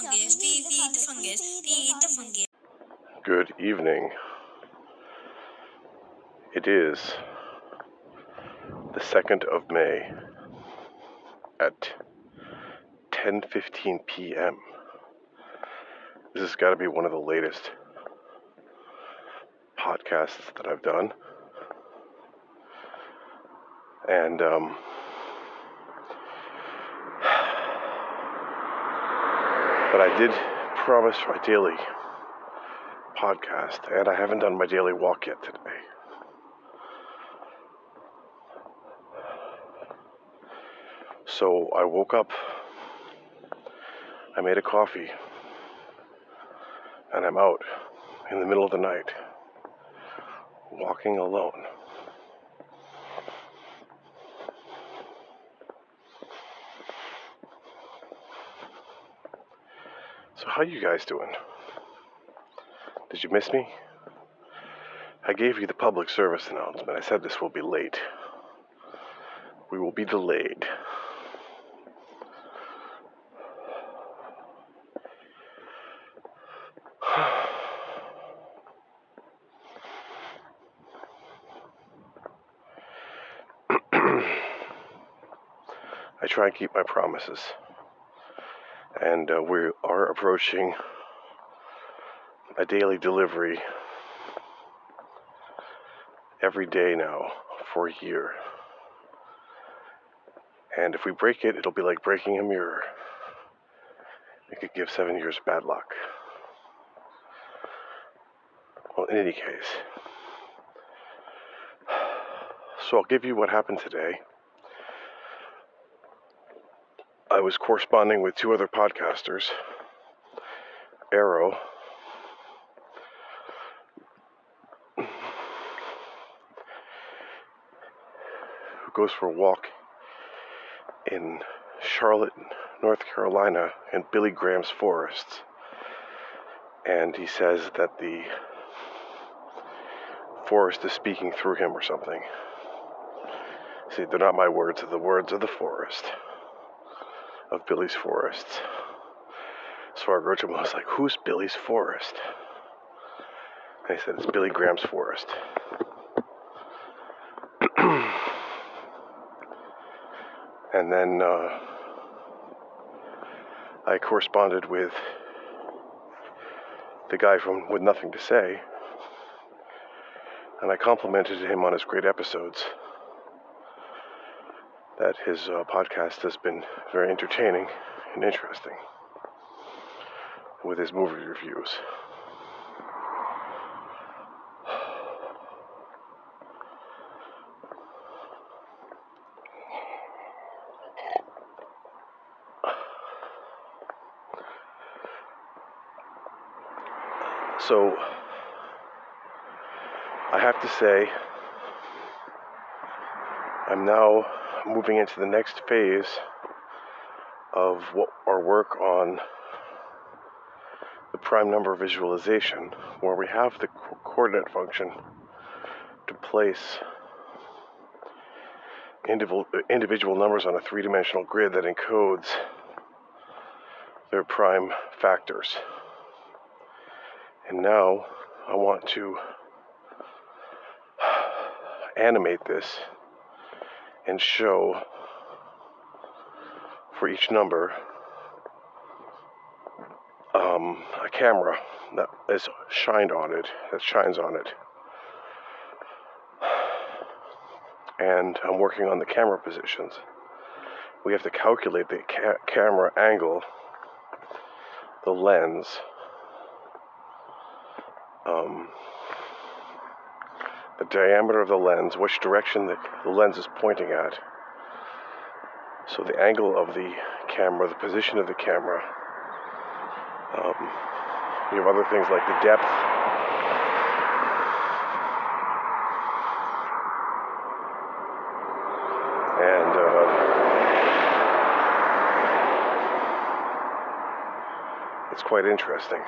fungus, feed, feed the fungus, feed the fungus. Good evening. It is the 2nd of May at 10:15 p.m. This has got to be one of the latest podcasts that I've done. And um but I did promise my daily podcast, and I haven't done my daily walk yet today. So I woke up, I made a coffee, and I'm out in the middle of the night, walking alone. So how you guys doing? Did you miss me? I gave you the public service announcement. I said this will be late. We will be delayed. I try and keep my promises. And uh, we are approaching a daily delivery every day now for a year. And if we break it, it'll be like breaking a mirror. It could give seven years bad luck. Well, in any case, so I'll give you what happened today. I was corresponding with two other podcasters, Arrow who goes for a walk in Charlotte, North Carolina, in Billy Graham's forests. And he says that the forest is speaking through him or something. See, they're not my words, they're the words of the forest, of Billy's forests. I wrote I was like, Who's Billy's forest? And he said, It's Billy Graham's forest. and then uh, I corresponded with the guy from With Nothing to Say, and I complimented him on his great episodes. That his uh, podcast has been very entertaining and interesting with his movie reviews. So, I have to say, I'm now moving into the next phase of what our work on prime number visualization, where we have the co- coordinate function to place individual, individual numbers on a three dimensional grid that encodes their prime factors. And now I want to animate this and show for each number um, a camera that is shined on it, that shines on it. And I'm working on the camera positions. We have to calculate the ca- camera angle, the lens, um, the diameter of the lens, which direction the, the lens is pointing at. So the angle of the camera, the position of the camera. Um, you have other things like the depth. And uh, it's quite interesting.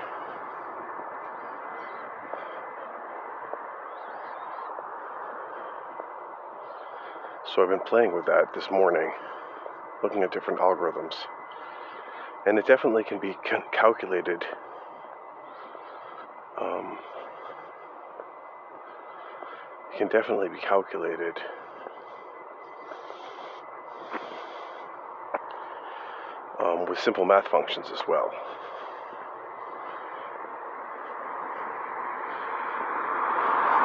So I've been playing with that this morning, looking at different algorithms. And it definitely can be calculated. Um, can definitely be calculated um, with simple math functions as well.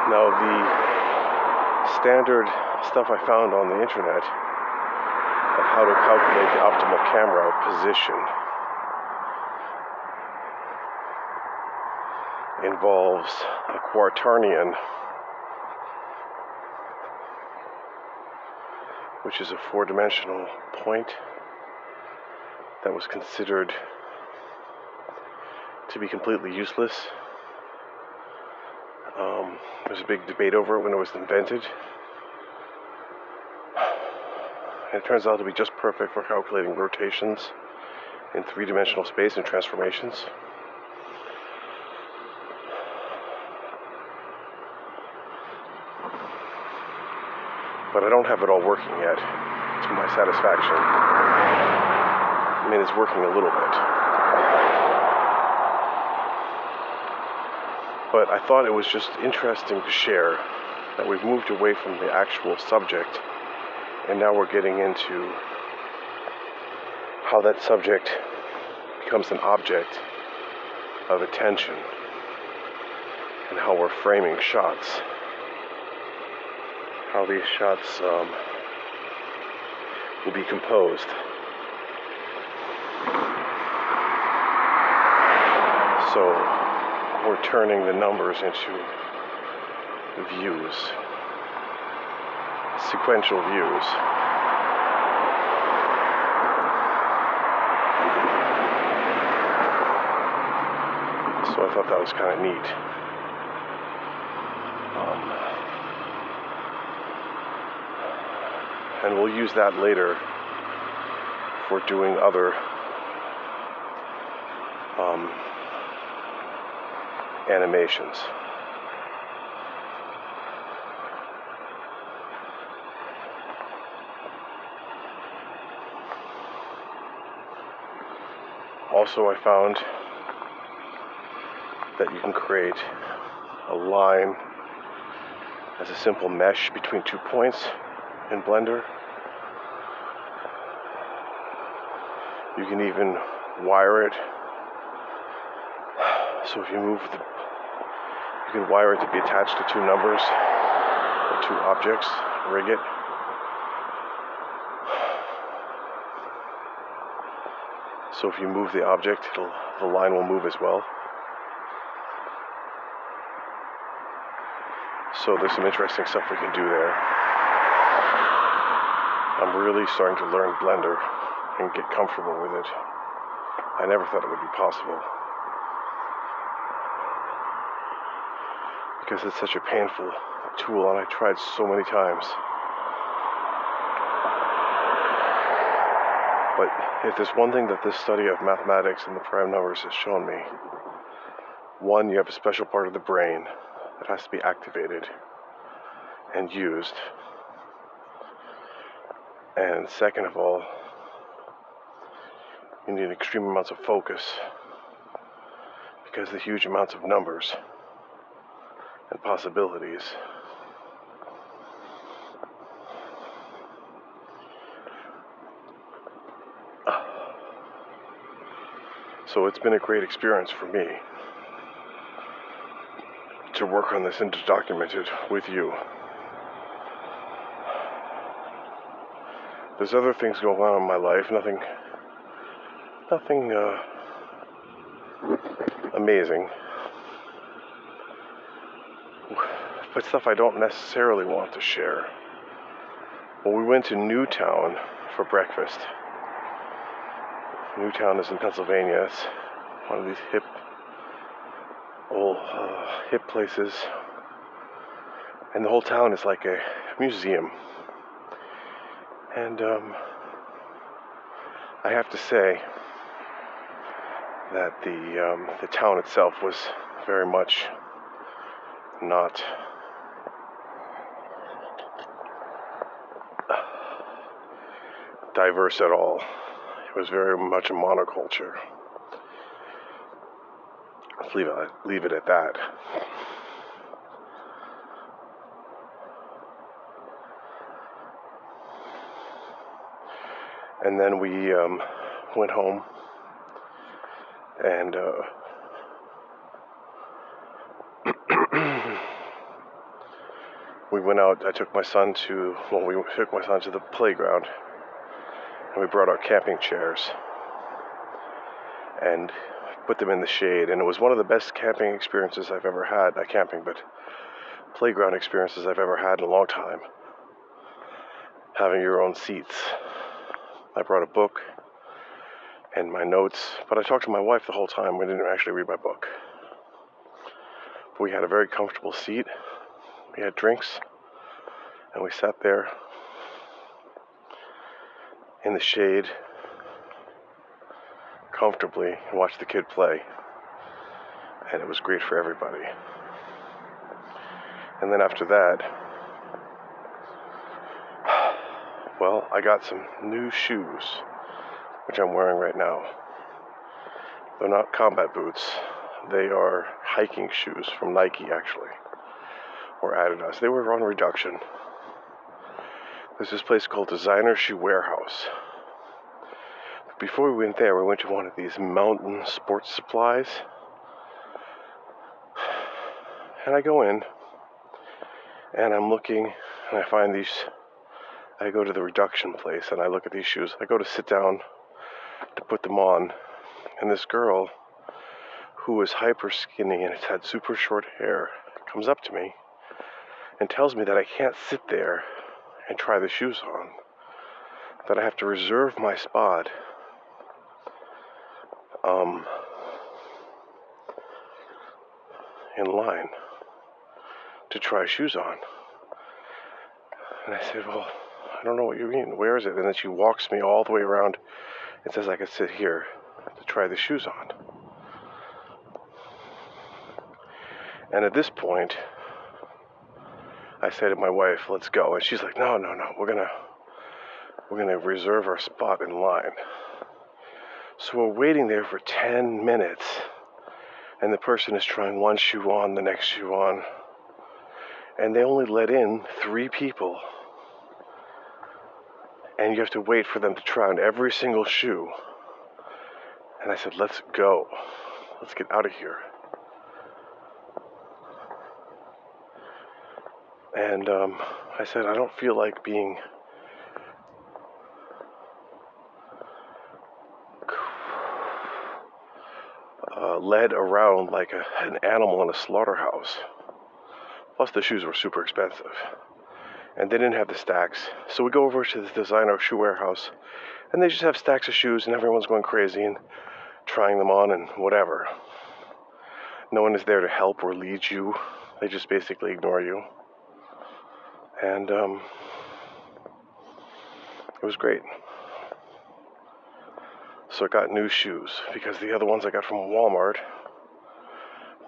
Now, the standard stuff I found on the internet of how to calculate the optimal camera position involves a quaternion, which is a four dimensional point that was considered to be completely useless. Um, there was a big debate over it when it was invented. And it turns out to be just perfect for calculating rotations in three dimensional space and transformations. But I don't have it all working yet to my satisfaction. I mean, it's working a little bit. But I thought it was just interesting to share that we've moved away from the actual subject and now we're getting into how that subject becomes an object of attention and how we're framing shots. How these shots um, will be composed. So we're turning the numbers into views sequential views. So I thought that was kind of neat. And we'll use that later for doing other um, animations. Also, I found that you can create a line as a simple mesh between two points in Blender. You can even wire it. So if you move the, you can wire it to be attached to two numbers or two objects, rig it. So if you move the object, the line will move as well. So there's some interesting stuff we can do there. I'm really starting to learn Blender and get comfortable with it. I never thought it would be possible. Because it's such a painful tool and I tried so many times. But if there's one thing that this study of mathematics and the prime numbers has shown me, one, you have a special part of the brain that has to be activated and used. And second of all, you need extreme amounts of focus because the huge amounts of numbers and possibilities So it's been a great experience for me to work on this and to document it with you. There's other things going on in my life, nothing, nothing uh, amazing, but stuff I don't necessarily want to share. When we went to Newtown for breakfast, Newtown is in Pennsylvania. It's one of these hip, old, uh, hip places. And the whole town is like a museum. And um, I have to say that the um, the town itself was very much not diverse at all. It was very much a monoculture. Let's leave it, leave it at that. And then we um, went home and uh, we went out. I took my son to, well, we took my son to the playground and we brought our camping chairs and put them in the shade. And it was one of the best camping experiences I've ever had. Not camping, but playground experiences I've ever had in a long time. Having your own seats. I brought a book and my notes, but I talked to my wife the whole time. We didn't actually read my book. We had a very comfortable seat. We had drinks, and we sat there in the shade comfortably and watched the kid play. And it was great for everybody. And then after that, well, I got some new shoes, which I'm wearing right now. They're not combat boots, they are hiking shoes from Nike, actually, or Adidas. They were on reduction. There's this place called Designer Shoe Warehouse. Before we went there, we went to one of these mountain sports supplies. And I go in and I'm looking and I find these. I go to the reduction place and I look at these shoes. I go to sit down to put them on, and this girl who is hyper skinny and had super short hair comes up to me and tells me that I can't sit there and try the shoes on, that I have to reserve my spot. Um, in line to try shoes on. And I said, Well, I don't know what you mean. Where is it? And then she walks me all the way around and says I could sit here to try the shoes on. And at this point, I say to my wife, "Let's go," and she's like, "No, no, no. We're gonna, we're gonna reserve our spot in line." So we're waiting there for ten minutes, and the person is trying one shoe on, the next shoe on, and they only let in three people, and you have to wait for them to try on every single shoe. And I said, "Let's go. Let's get out of here." And um, I said, I don't feel like being uh, led around like a, an animal in a slaughterhouse. Plus, the shoes were super expensive. And they didn't have the stacks. So we go over to the designer shoe warehouse, and they just have stacks of shoes, and everyone's going crazy and trying them on and whatever. No one is there to help or lead you, they just basically ignore you and um, it was great. So I got new shoes because the other ones I got from Walmart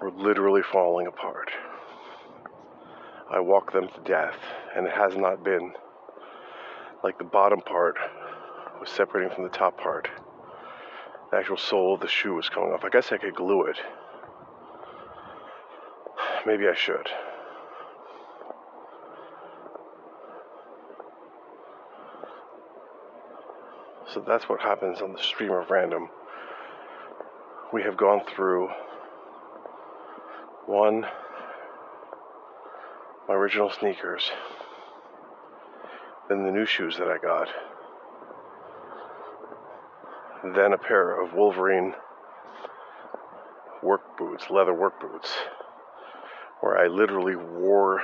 were literally falling apart. I walked them to death, and it has not been like the bottom part was separating from the top part. The actual sole of the shoe was coming off. I guess I could glue it. Maybe I should. So that's what happens on the stream of random. We have gone through one, my original sneakers, then the new shoes that I got, then a pair of Wolverine work boots, leather work boots, where I literally wore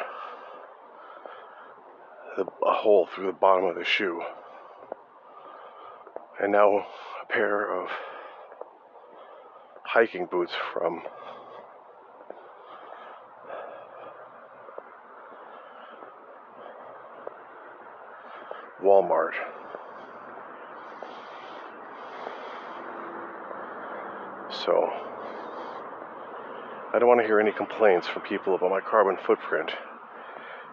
the, a hole through the bottom of the shoe. And now a pair of hiking boots from Walmart. So, I don't want to hear any complaints from people about my carbon footprint,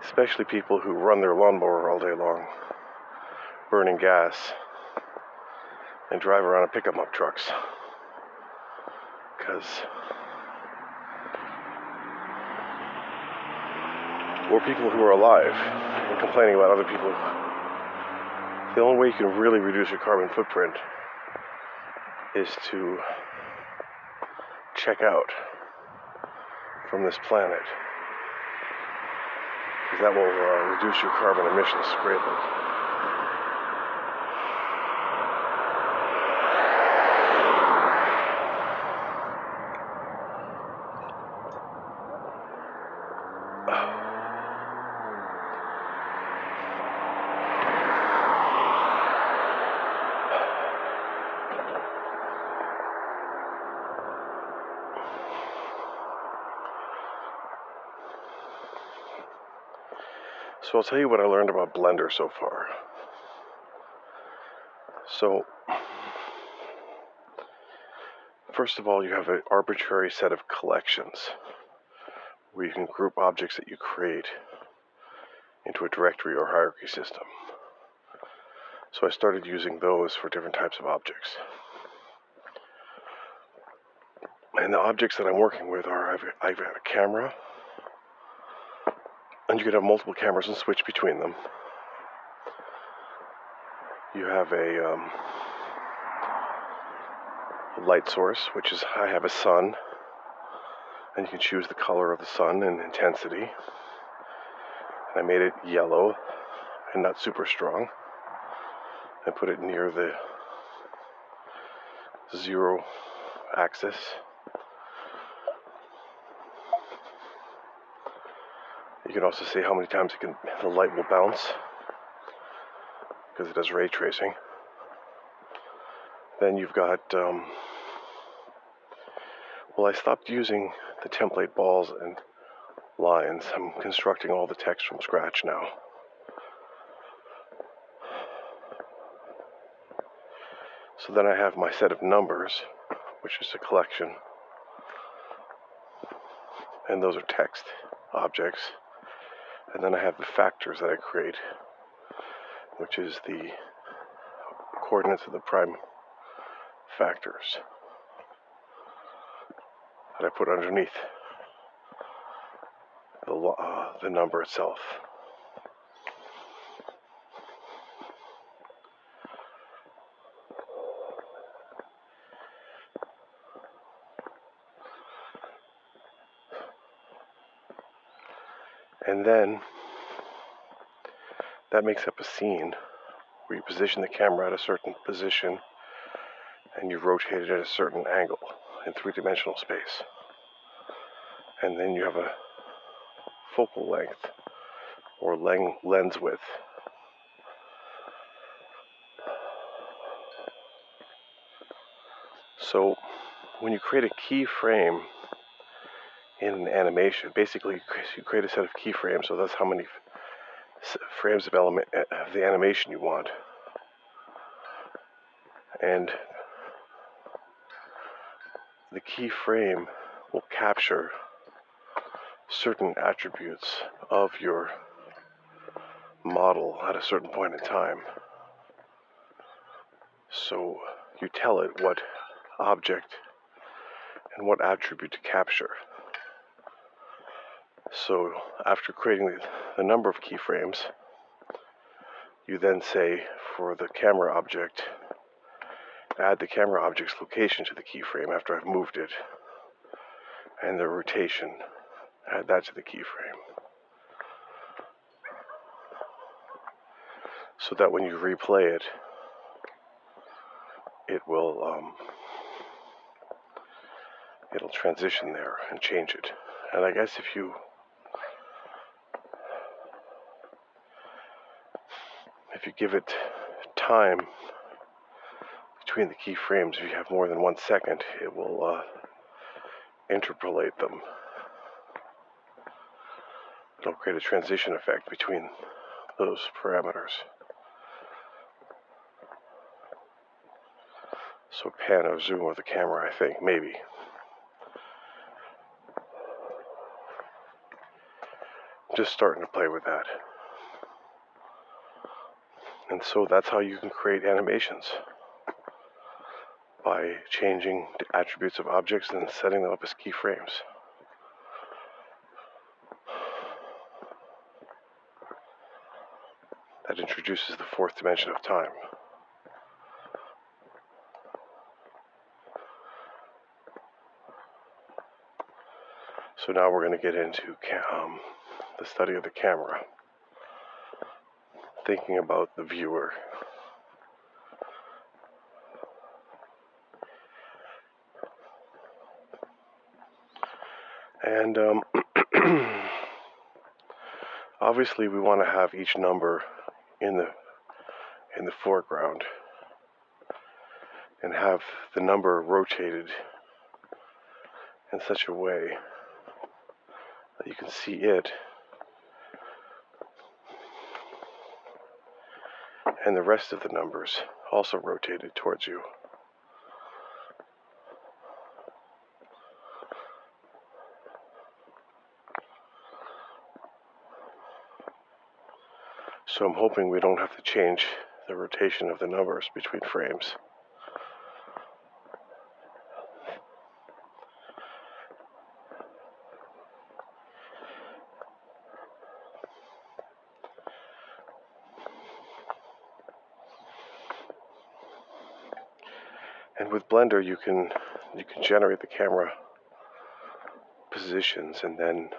especially people who run their lawnmower all day long, burning gas, and drive around in pickup up trucks. Because or people who are alive and complaining about other people the only way you can really reduce your carbon footprint is to check out from this planet. Because that will uh, reduce your carbon emissions greatly. So I'll tell you what I learned about Blender so far. So, first of all, you have an arbitrary set of collections where you can group objects that you create into a directory or hierarchy system. So I started using those for different types of objects. And the objects that I'm working with are I've, I've got a camera, you could have multiple cameras and switch between them. You have a, um, light source, which is I have a sun, and you can choose the color of the sun and intensity. And I made it yellow and not super strong. I put it near the zero axis. You can also see how many times can, the light will bounce because it does ray tracing. Then you've got, um, well, I stopped using the template balls and lines. I'm constructing all the text from scratch now. So then I have my set of numbers, which is a collection. And those are text objects. And then I have the factors that I create, which is the coordinates of the prime factors that I put underneath the, uh, the number itself. And then that makes up a scene where you position the camera at a certain position and you rotate it at a certain angle in three dimensional space. And then you have a focal length or lens width. So when you create a keyframe in animation, basically you create a set of keyframes, so that's how many frames of element uh, of the animation you want. And the keyframe will capture certain attributes of your model at a certain point in time. So you tell it what object and what attribute to capture. So after creating the, number of keyframes, you then say for the camera object, add the camera object's location to the keyframe after I've moved it, and the rotation, add that to the keyframe. So that when you replay it, it will um, it'll transition there and change it. And I guess if you if you give it time between the keyframes, if you have more than one second, it will uh, interpolate them. It'll create a transition effect between those parameters. So pan or zoom of the camera, I think, maybe. Just starting to play with that. And so that's how you can create animations by changing the attributes of objects and setting them up as keyframes. That introduces the fourth dimension of time. So now we're going to get into um, the study of the camera, thinking about the viewer. And um, obviously, we want to have each number in the in the foreground and have the number rotated in such a way that you can see it and the rest of the numbers also rotated towards you. So I'm hoping we don't have to change the rotation of the numbers between frames. And with Blender you can you can generate the camera positions and then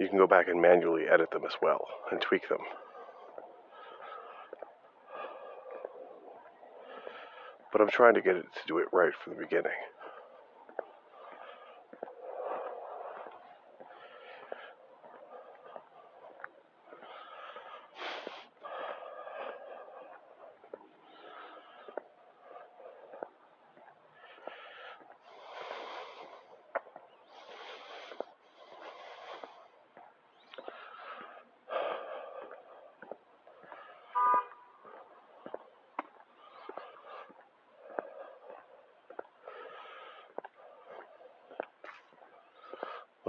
you can go back and manually edit them as well and tweak them. But I'm trying to get it to do it right from the beginning.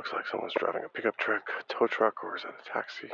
Looks like someone's driving a pickup truck, a tow truck, or is that a taxi?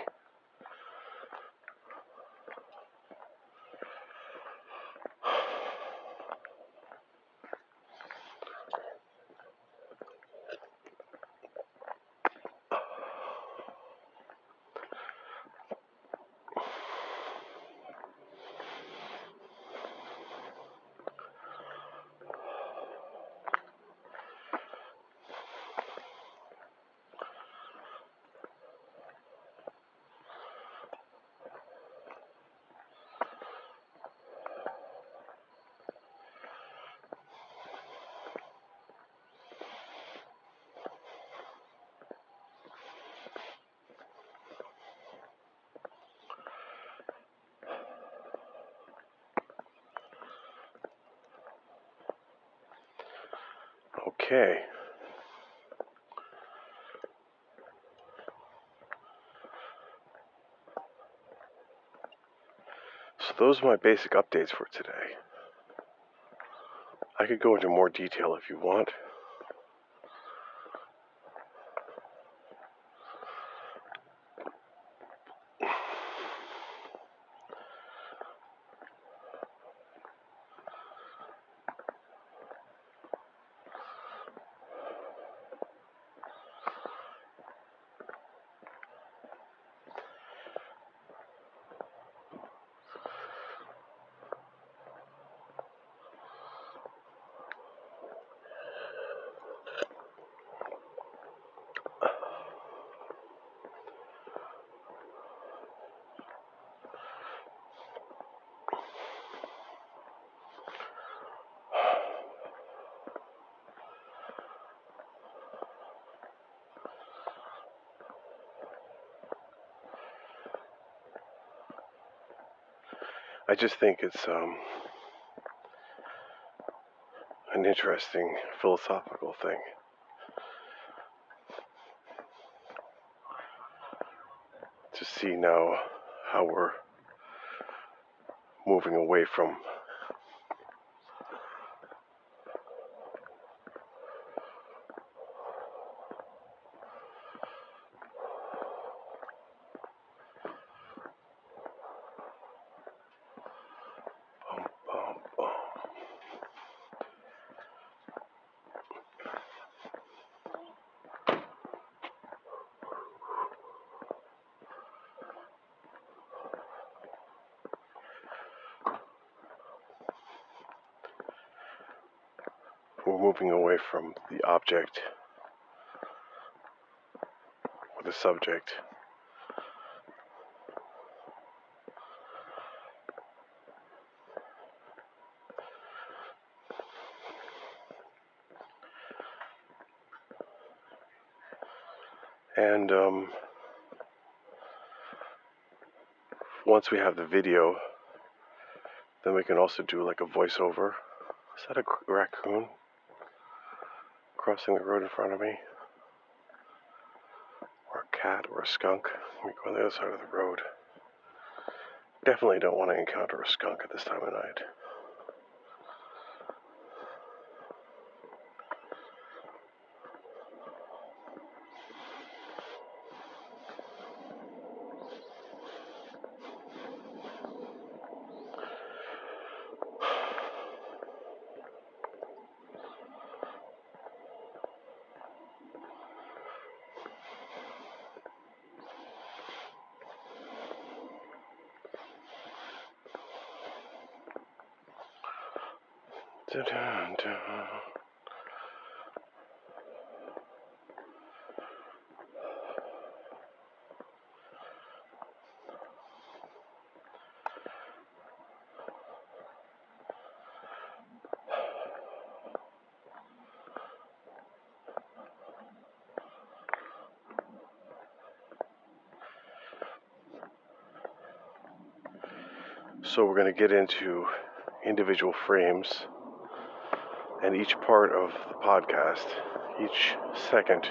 Okay. So those are my basic updates for today. I could go into more detail if you want. just think it's um, an interesting philosophical thing. To see now how we're moving away from We're moving away from the object or the subject. And um, once we have the video, then we can also do like a voiceover. Is that a raccoon crossing the road in front of me? Or a cat or a skunk? Me go on the other side of the road. Definitely don't want to encounter a skunk at this time of night. So we're going to get into individual frames and each part of the podcast, each second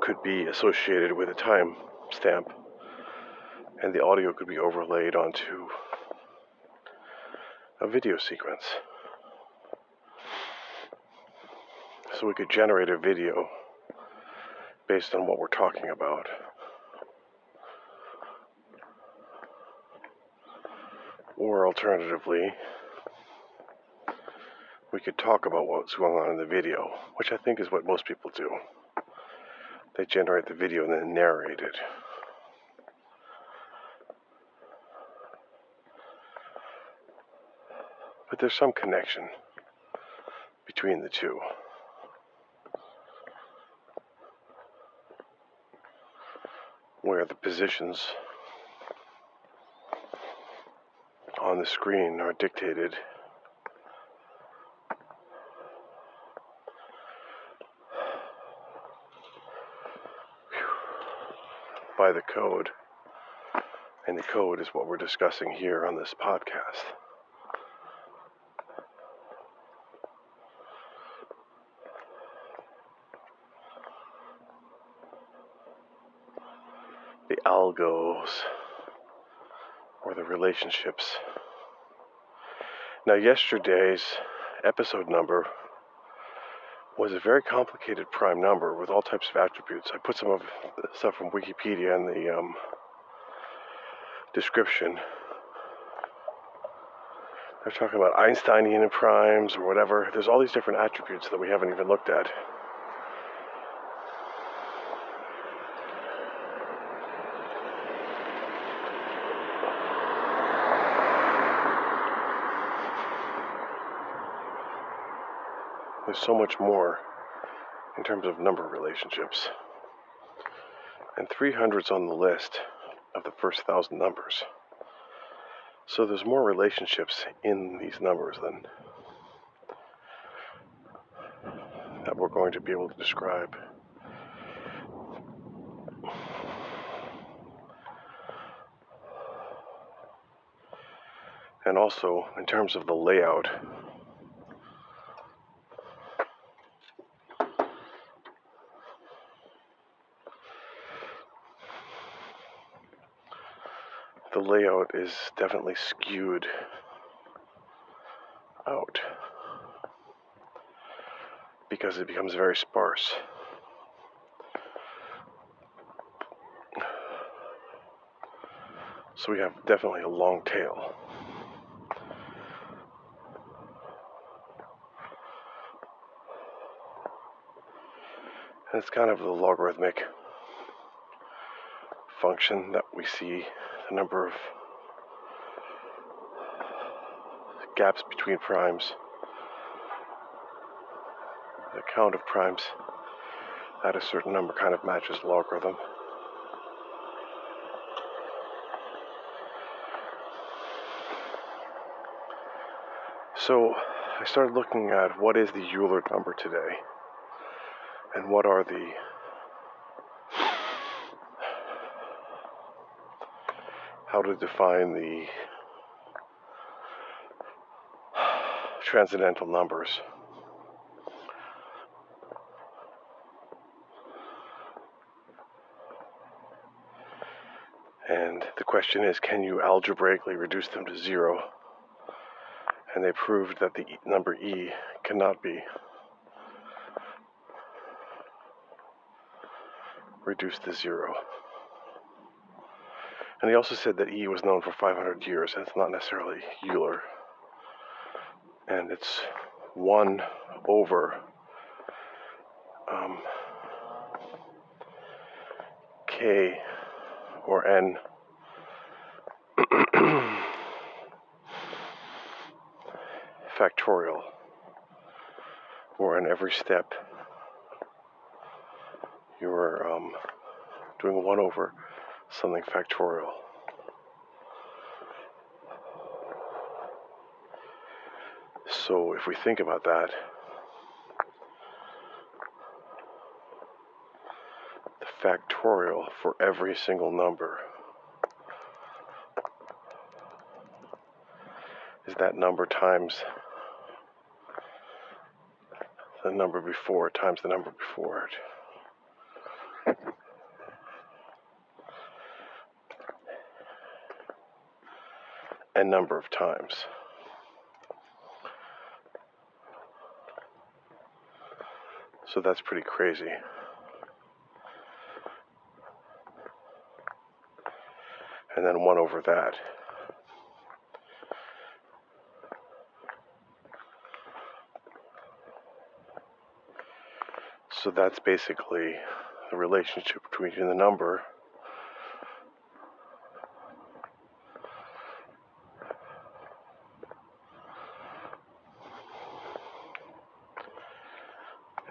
could be associated with a time stamp and the audio could be overlaid onto a video sequence. So we could generate a video based on what we're talking about. Or alternatively, we could talk about what's going on in the video, which I think is what most people do. They generate the video and then narrate it. But there's some connection between the two. Where the positions on the screen are dictated by the code. And the code is what we're discussing here on this podcast. The algos or the relationships. Now, yesterday's episode number was a very complicated prime number with all types of attributes. I put some of stuff from Wikipedia in the um, description. They're talking about Einsteinian primes or whatever. There's all these different attributes that we haven't even looked at. There's so much more in terms of number relationships. And 300's on the list of the first thousand numbers. So there's more relationships in these numbers than that we're going to be able to describe. And also, in terms of the layout layout is definitely skewed out because it becomes very sparse. So we have definitely a long tail. And it's kind of the logarithmic function that we see the number of gaps between primes, the count of primes at a certain number kind of matches logarithm. So I started looking at what is the Euler number today and what are the how to define the transcendental numbers. And the question is can you algebraically reduce them to zero? And they proved that the number e cannot be reduced to zero. And he also said that E was known for 500 years, and it's not necessarily Euler. And it's 1 over um, K or N. Factorial, where in every step you're um, doing 1 over something factorial. So if we think about that, the factorial for every single number is that number times the number before times the number before it. A number of times. So that's pretty crazy. And then 1 over that. So that's basically the relationship between the number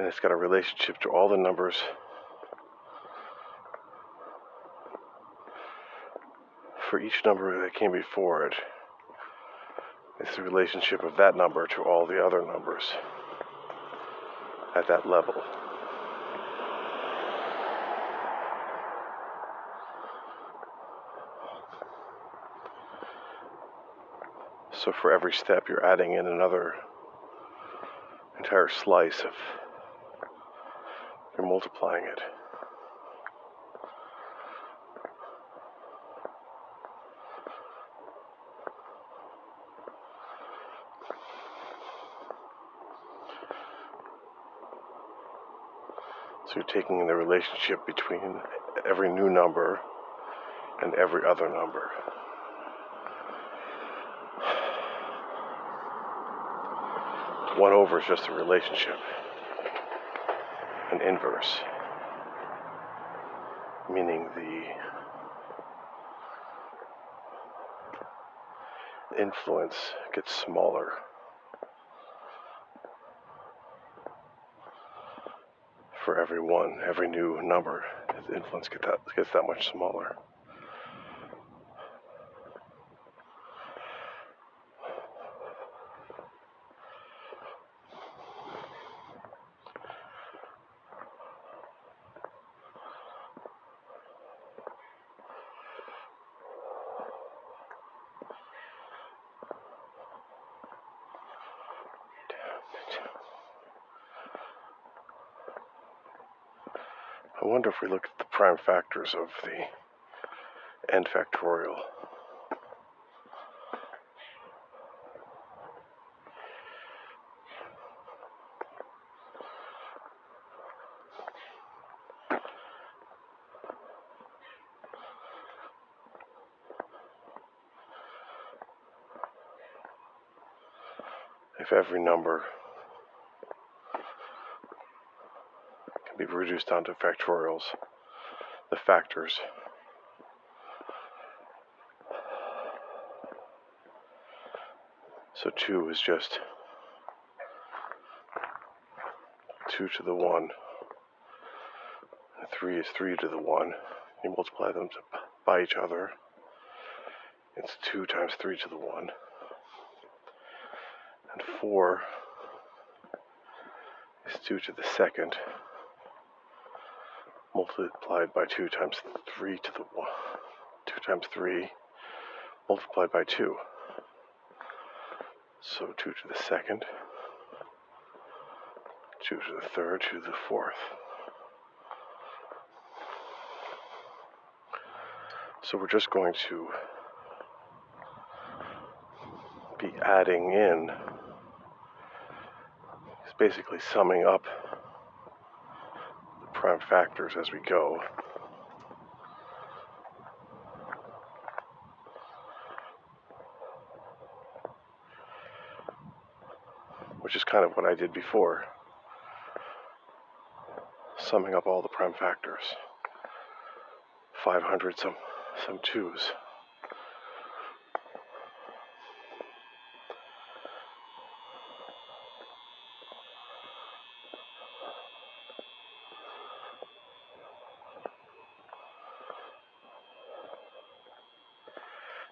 and it's got a relationship to all the numbers for each number that came before it. It's the relationship of that number to all the other numbers at that level. So for every step, you're adding in another entire slice of multiplying it. So you're taking the relationship between every new number and every other number. One over is just a relationship inverse, meaning the influence gets smaller. For every one, every new number, the influence get that, gets that much smaller. we look at the prime factors of the n factorial. If every number be reduced down to factorials, the factors. So 2 is just 2 to the 1. 3 is 3 to the 1. You multiply them to, by each other. It's 2 times 3 to the 1. And 4 is 2 to the second multiplied by 2 times 3 to the 1. 2 times 3 multiplied by 2. So 2 to the second, 2 to the third, 2 to the fourth. So we're just going to be adding in, it's basically summing up prime factors as we go. Which is kind of what I did before, summing up all the prime factors. 500 some some twos.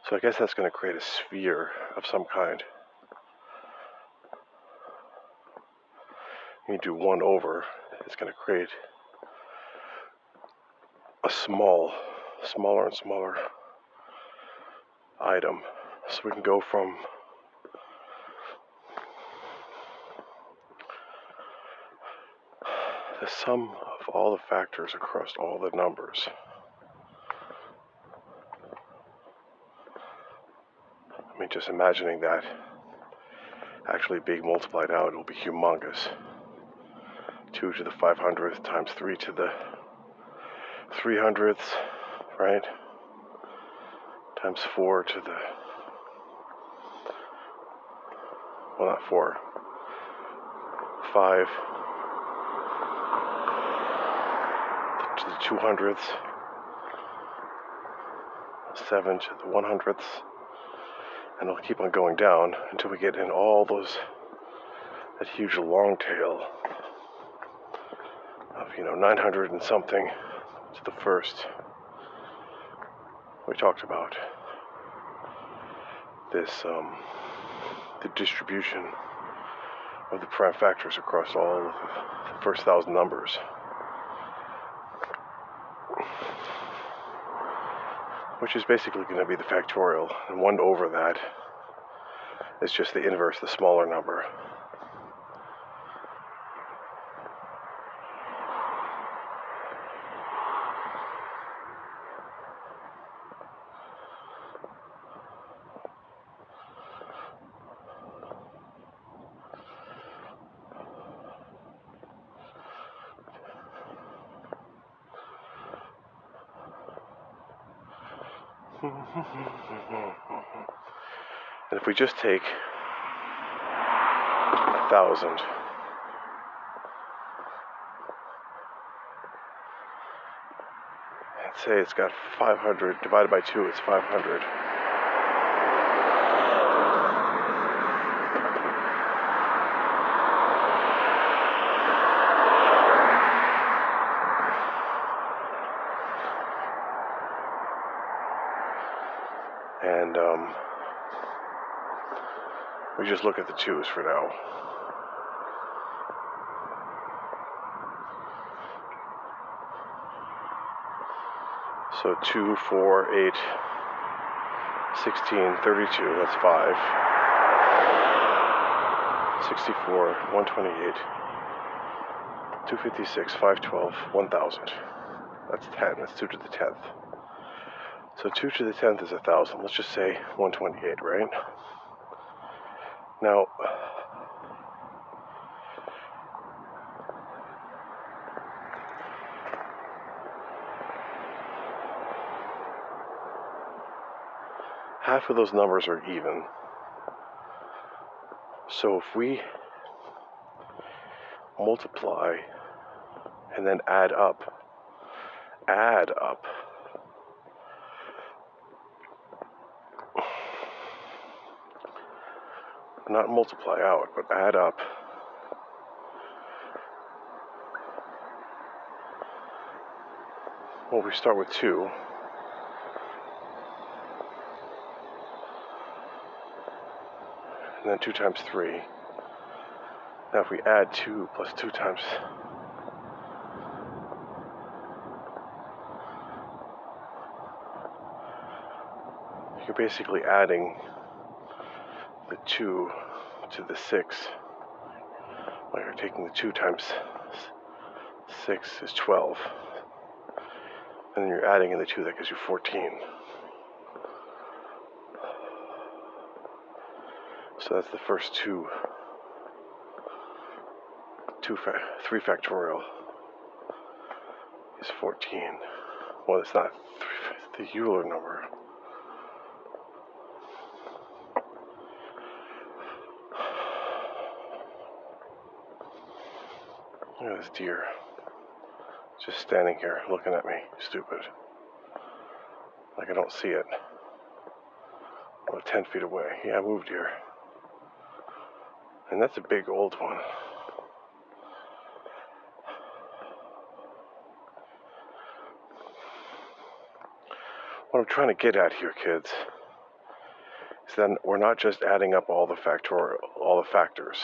So I guess that's going to create a sphere of some kind. You do one over, it's going to create a small, smaller and smaller item. So we can go from the sum of all the factors across all the numbers. I mean, just imagining that actually being multiplied out, it'll be humongous. 2 to the 500th times 3 to the 300th, right? Times 4 to the, well, not 4, 5 to the 200th, 7 to the 100th, and it'll keep on going down until we get in all those, that huge long tail of, you know, 900 and something to the first we talked about. This um, the distribution of the prime factors across all of the first thousand numbers which is basically going to be the factorial and 1 over that is just the inverse the smaller number and if we just take a thousand, and say it's got 500 divided by 2, it's 500. And um, we just look at the twos for now. So 2, 4, 8, 16, 32, that's 5. 64, 128, 256, 512, 1000. That's 10, that's 2 to the 10th. So 2 to the 10th is 1,000. Let's just say 128, right? Now, of those numbers are even. So if we multiply and then add up, add up, not multiply out, but add up. Well, we start with 2. And then 2 times 3. Now if we add 2 plus 2 times... You're basically adding the 2 to the 6. Well, you're taking the 2 times 6 is 12. And then you're adding in the 2, that gives you 14. So that's the first two, two fa- three factorial is 14. Well, it's not three, the Euler number. Look at this deer. Just standing here looking at me, stupid. Like I don't see it. I'm 10 feet away. Yeah, I moved here. And that's a big old one. What I'm trying to get at here, kids, is that we're not just adding up all the factorial, all the factors.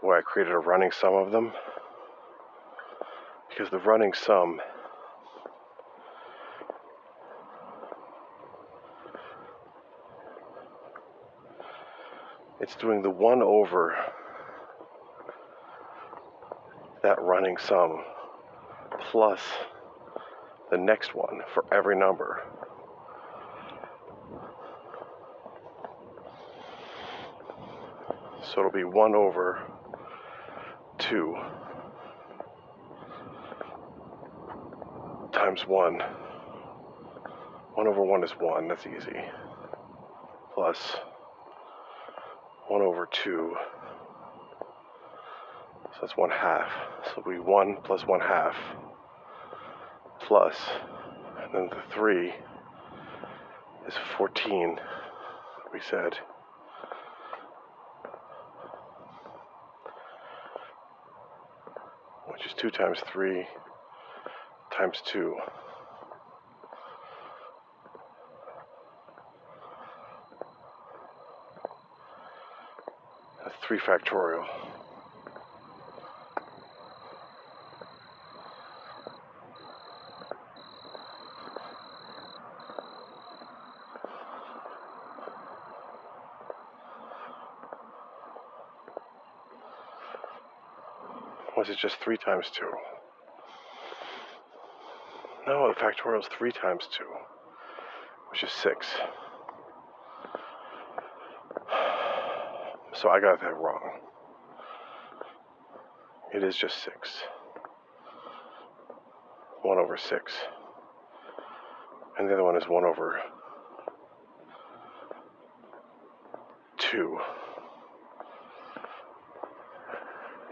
The way I created a running sum of them, because the running sum it's doing the 1 over that running sum plus the next one for every number. So it'll be 1 over 2 times 1. 1 over 1 is 1, that's easy. Plus 1 over 2. So that's 1 half. So be 1 plus 1 half. Plus, and then the 3 is 14, we said. Which is 2 times 3 times 2. 3 factorial. Was it just 3 times 2? No, the factorial is 3 times 2, which is 6. So I got that wrong. It is just 6. 1 over 6. And the other one is 1 over 2.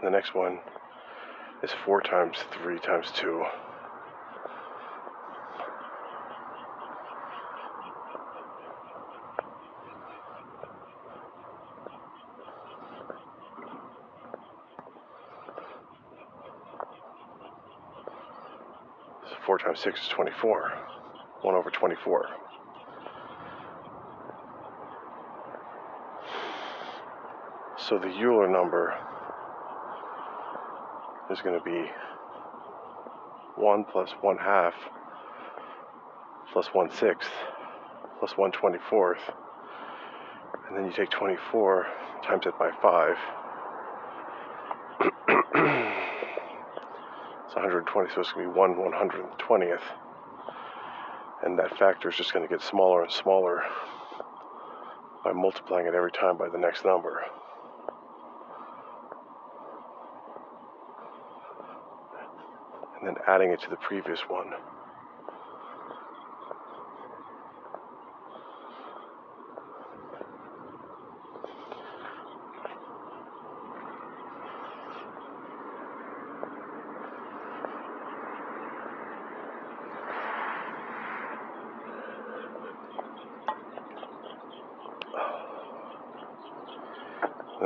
The next one is 4 times 3 times 2. So 4 times 6 is 24. 1 over 24. So the Euler number is going to be 1 plus 1 half plus 1 sixth plus 1 24th. And then you take 24 times it by 5. it's 120, so it's going to be 1 120th. And that factor is just going to get smaller and smaller by multiplying it every time by the next number. and then adding it to the previous one.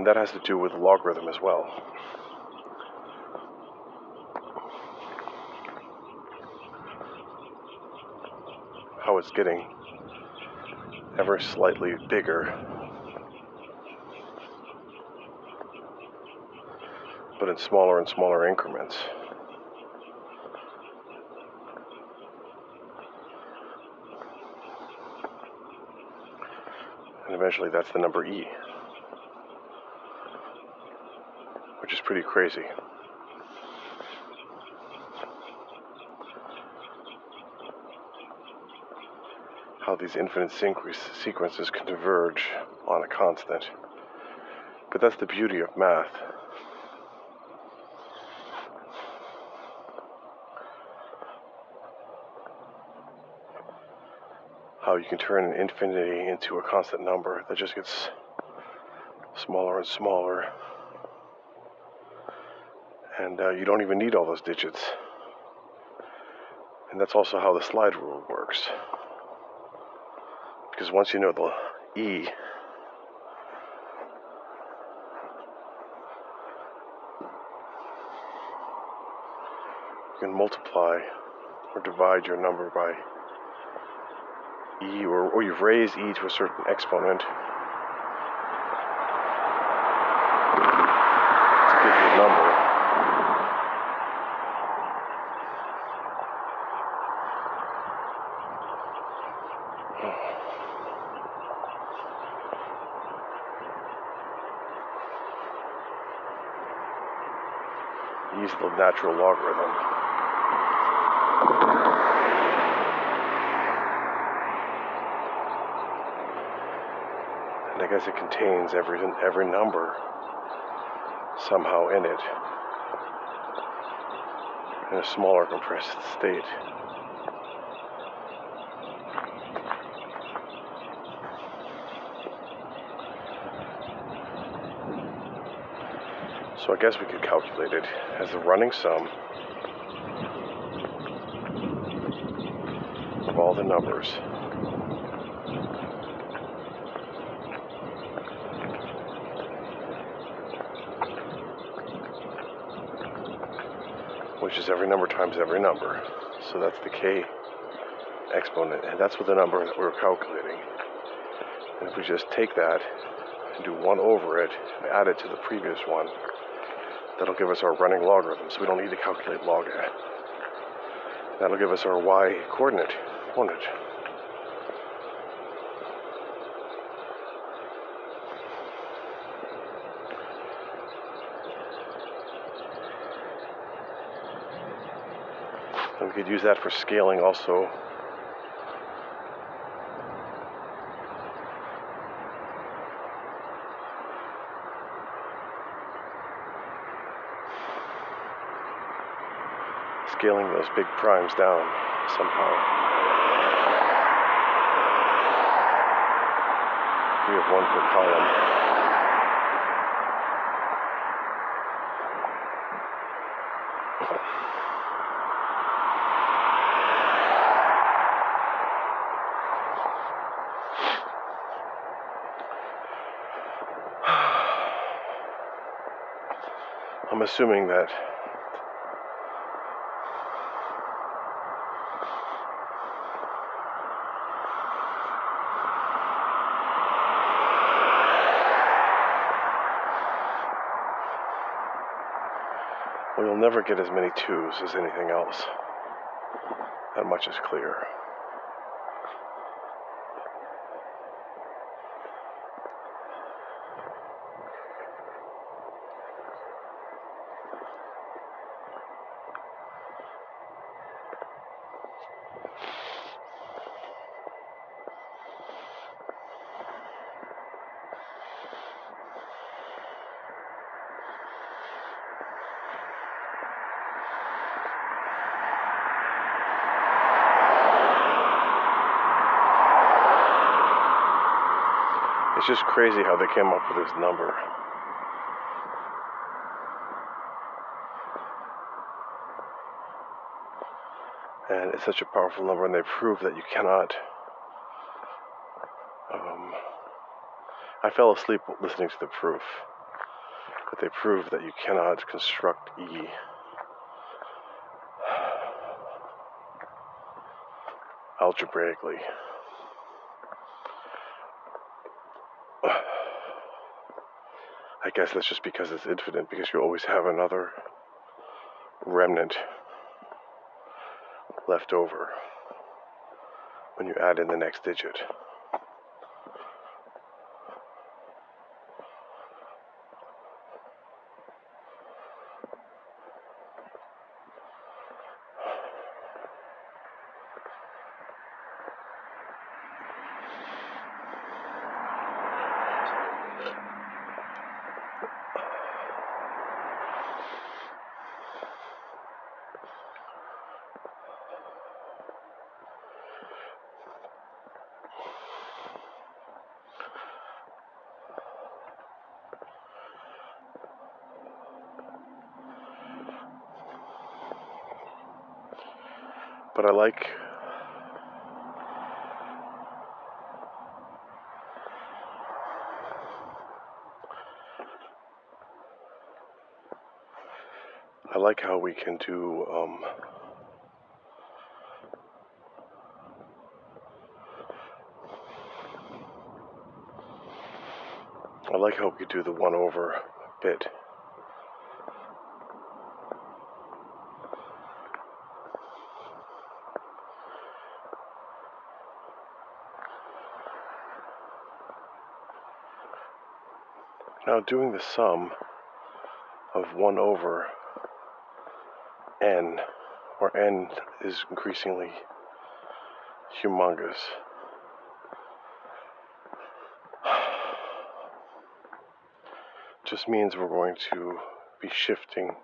That has to do with logarithm as well. How it's getting ever slightly bigger. But in smaller and smaller increments. And eventually that's the number E. Which is pretty crazy. How these infinite sequences converge on a constant. But that's the beauty of math. how you can turn an infinity into a constant number that just gets smaller and smaller. And uh, you don't even need all those digits. And that's also how the slide rule works. Because once you know the E, you can multiply or divide your number by e, or, or you've raised e to a certain exponent to get your number. The natural logarithm. And I guess it contains every every number somehow in it in a smaller compressed state. So I guess we could calculate it as the running sum of all the numbers which is every number times every number. So that's the k exponent, and that's what the number that we're calculating. And if we just take that and do 1 over it and add it to the previous one, that'll give us our running logarithm, so we don't need to calculate log it. That'll give us our y coordinate, coordinate. And we could use that for scaling also. Scaling those big primes down somehow. We have one per column. I'm assuming that never get as many twos as anything else. That much is clear. Just crazy how they came up with this number. And it's such a powerful number, and they prove that you cannot. Um, I fell asleep listening to the proof. But they prove that you cannot construct E algebraically. Guess that's just because it's infinite, because you always have another remnant left over when you add in the next digit. But I like I like how we can do um, I like how we do the one over bit. Now doing the sum of 1 over n, where n is increasingly humongous, just means we're going to be shifting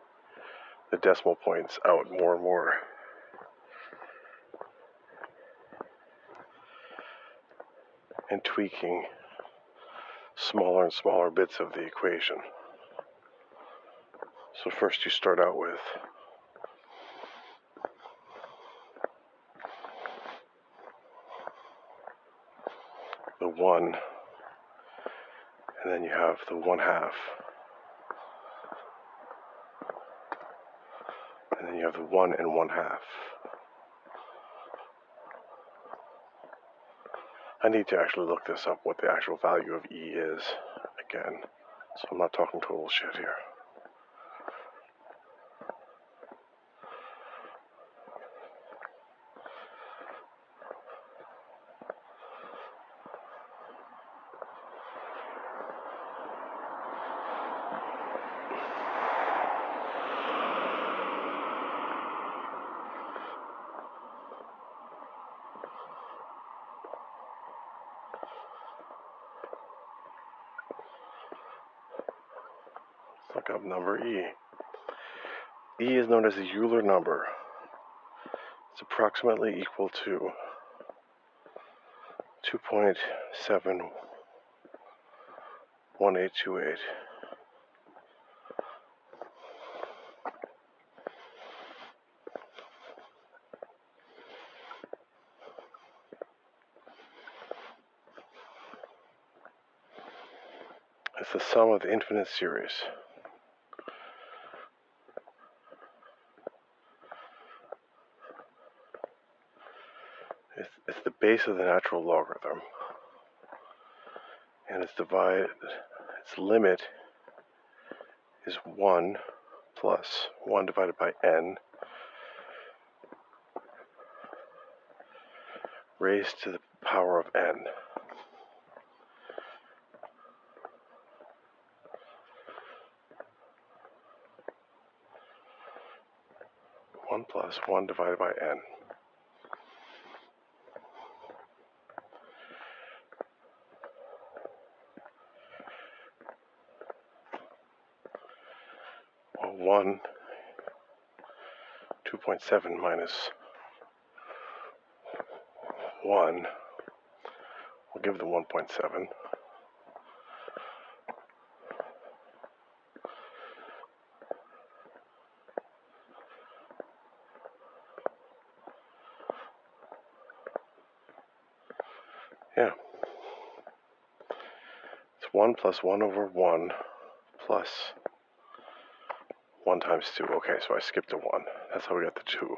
the decimal points out more and more. And tweaking smaller and smaller bits of the equation. So first you start out with the 1, and then you have the 1 half, and then you have the 1 and 1 half. I need to actually look this up, what the actual value of E is again. So I'm not talking total shit here. look up number E. E is as the Euler number. It's approximately equal to 2.71828. It's the sum of the infinite series. it's the base of the natural logarithm. And its divide its limit is 1 plus 1 divided by n raised to the power of n. One plus one divided by n. Well, 1, 2.7 minus 1, we'll give the 1.7. Yeah. It's 1 plus 1 over 1 plus 1 times 2. Okay, so I skipped a 1. That's how we got the 2.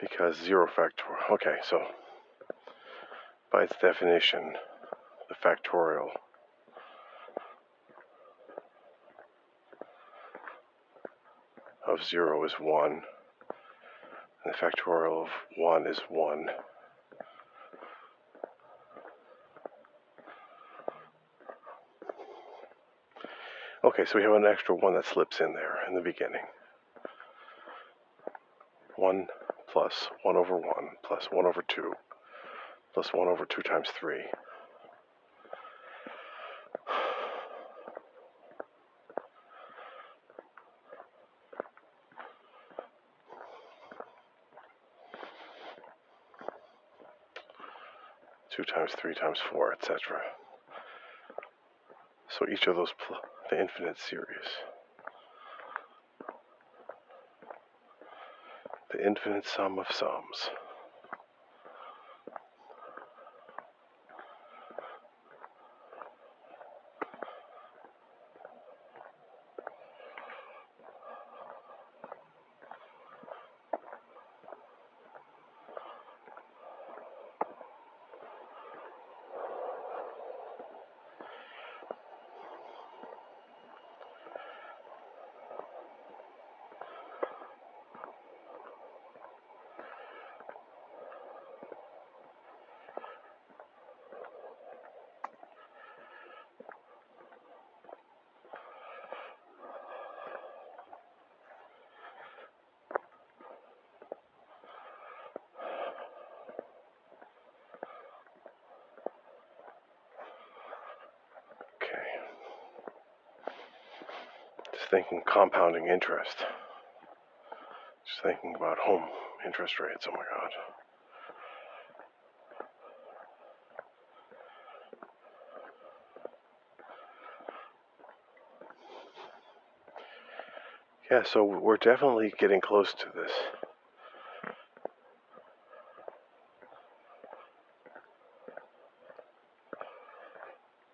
Because 0 factorial. Okay, so by its definition, the factorial of 0 is 1, and the factorial of 1 is 1. Okay, so we have an extra 1 that slips in there in the beginning. 1 plus 1 over 1 plus 1 over 2 plus 1 over 2 times 3. Two times three times four, etc. So each of those, the infinite series. The infinite sum of sums. Thinking compounding interest. Just thinking about home interest rates. Oh my God. Yeah, so we're definitely getting close to this.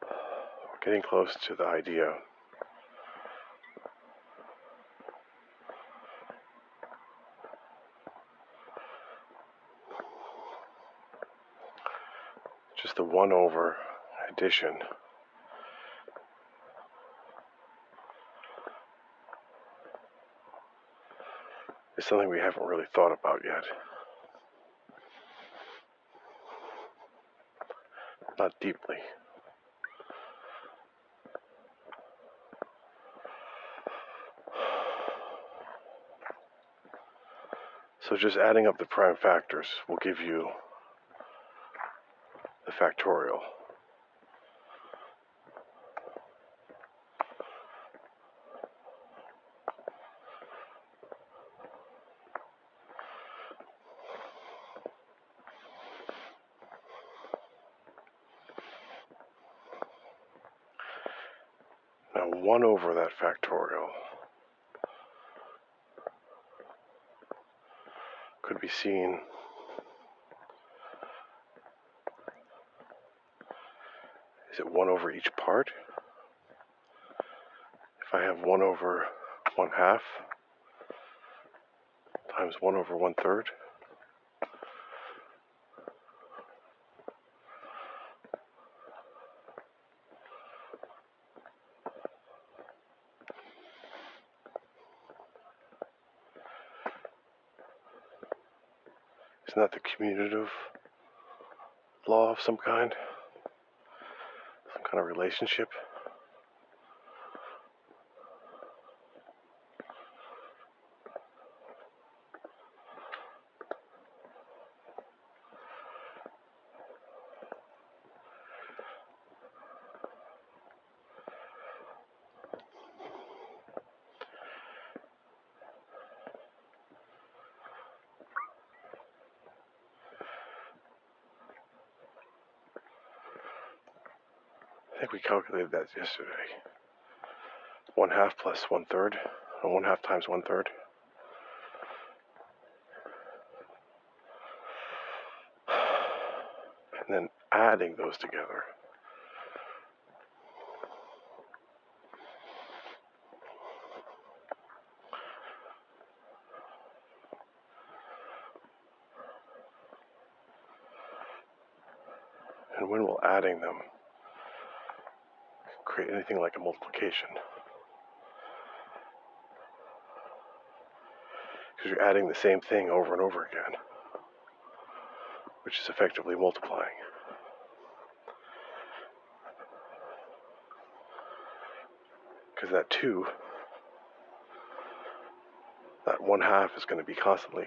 We're getting close to the idea just the 1 over addition. Is something we haven't really thought about yet. Not deeply. So just adding up the prime factors will give you factorial. Now 1 over that factorial could be seen 1 over each part? If I have 1 over 1 half times 1 over one third, Isn't that the commutative law of some kind? Kind of relationship. Calculated that yesterday. One half plus one third, or one half times one third. and then adding those together. And when will adding them create anything like a multiplication? Because you're adding the same thing over and over again, which is effectively multiplying. Because that 2, that 1 half is going to be constantly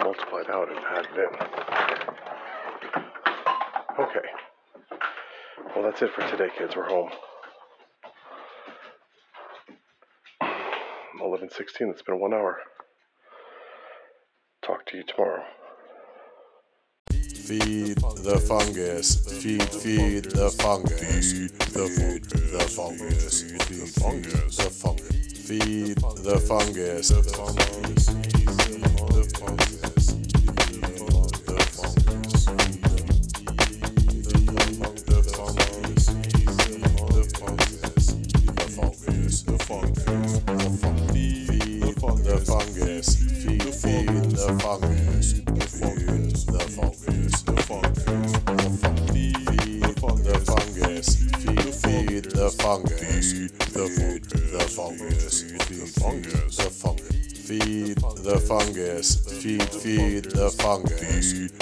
multiplied out and added in. Okay. Well, that's it for today, kids. We're home. 11:16. It's been one hour. Talk to you tomorrow. Feed the fungus. Feed, feed the fungus. Feed the, feed the fungus. Feed the fungus. Feed the fungus. The fungus. Feed the fungus. The fungus,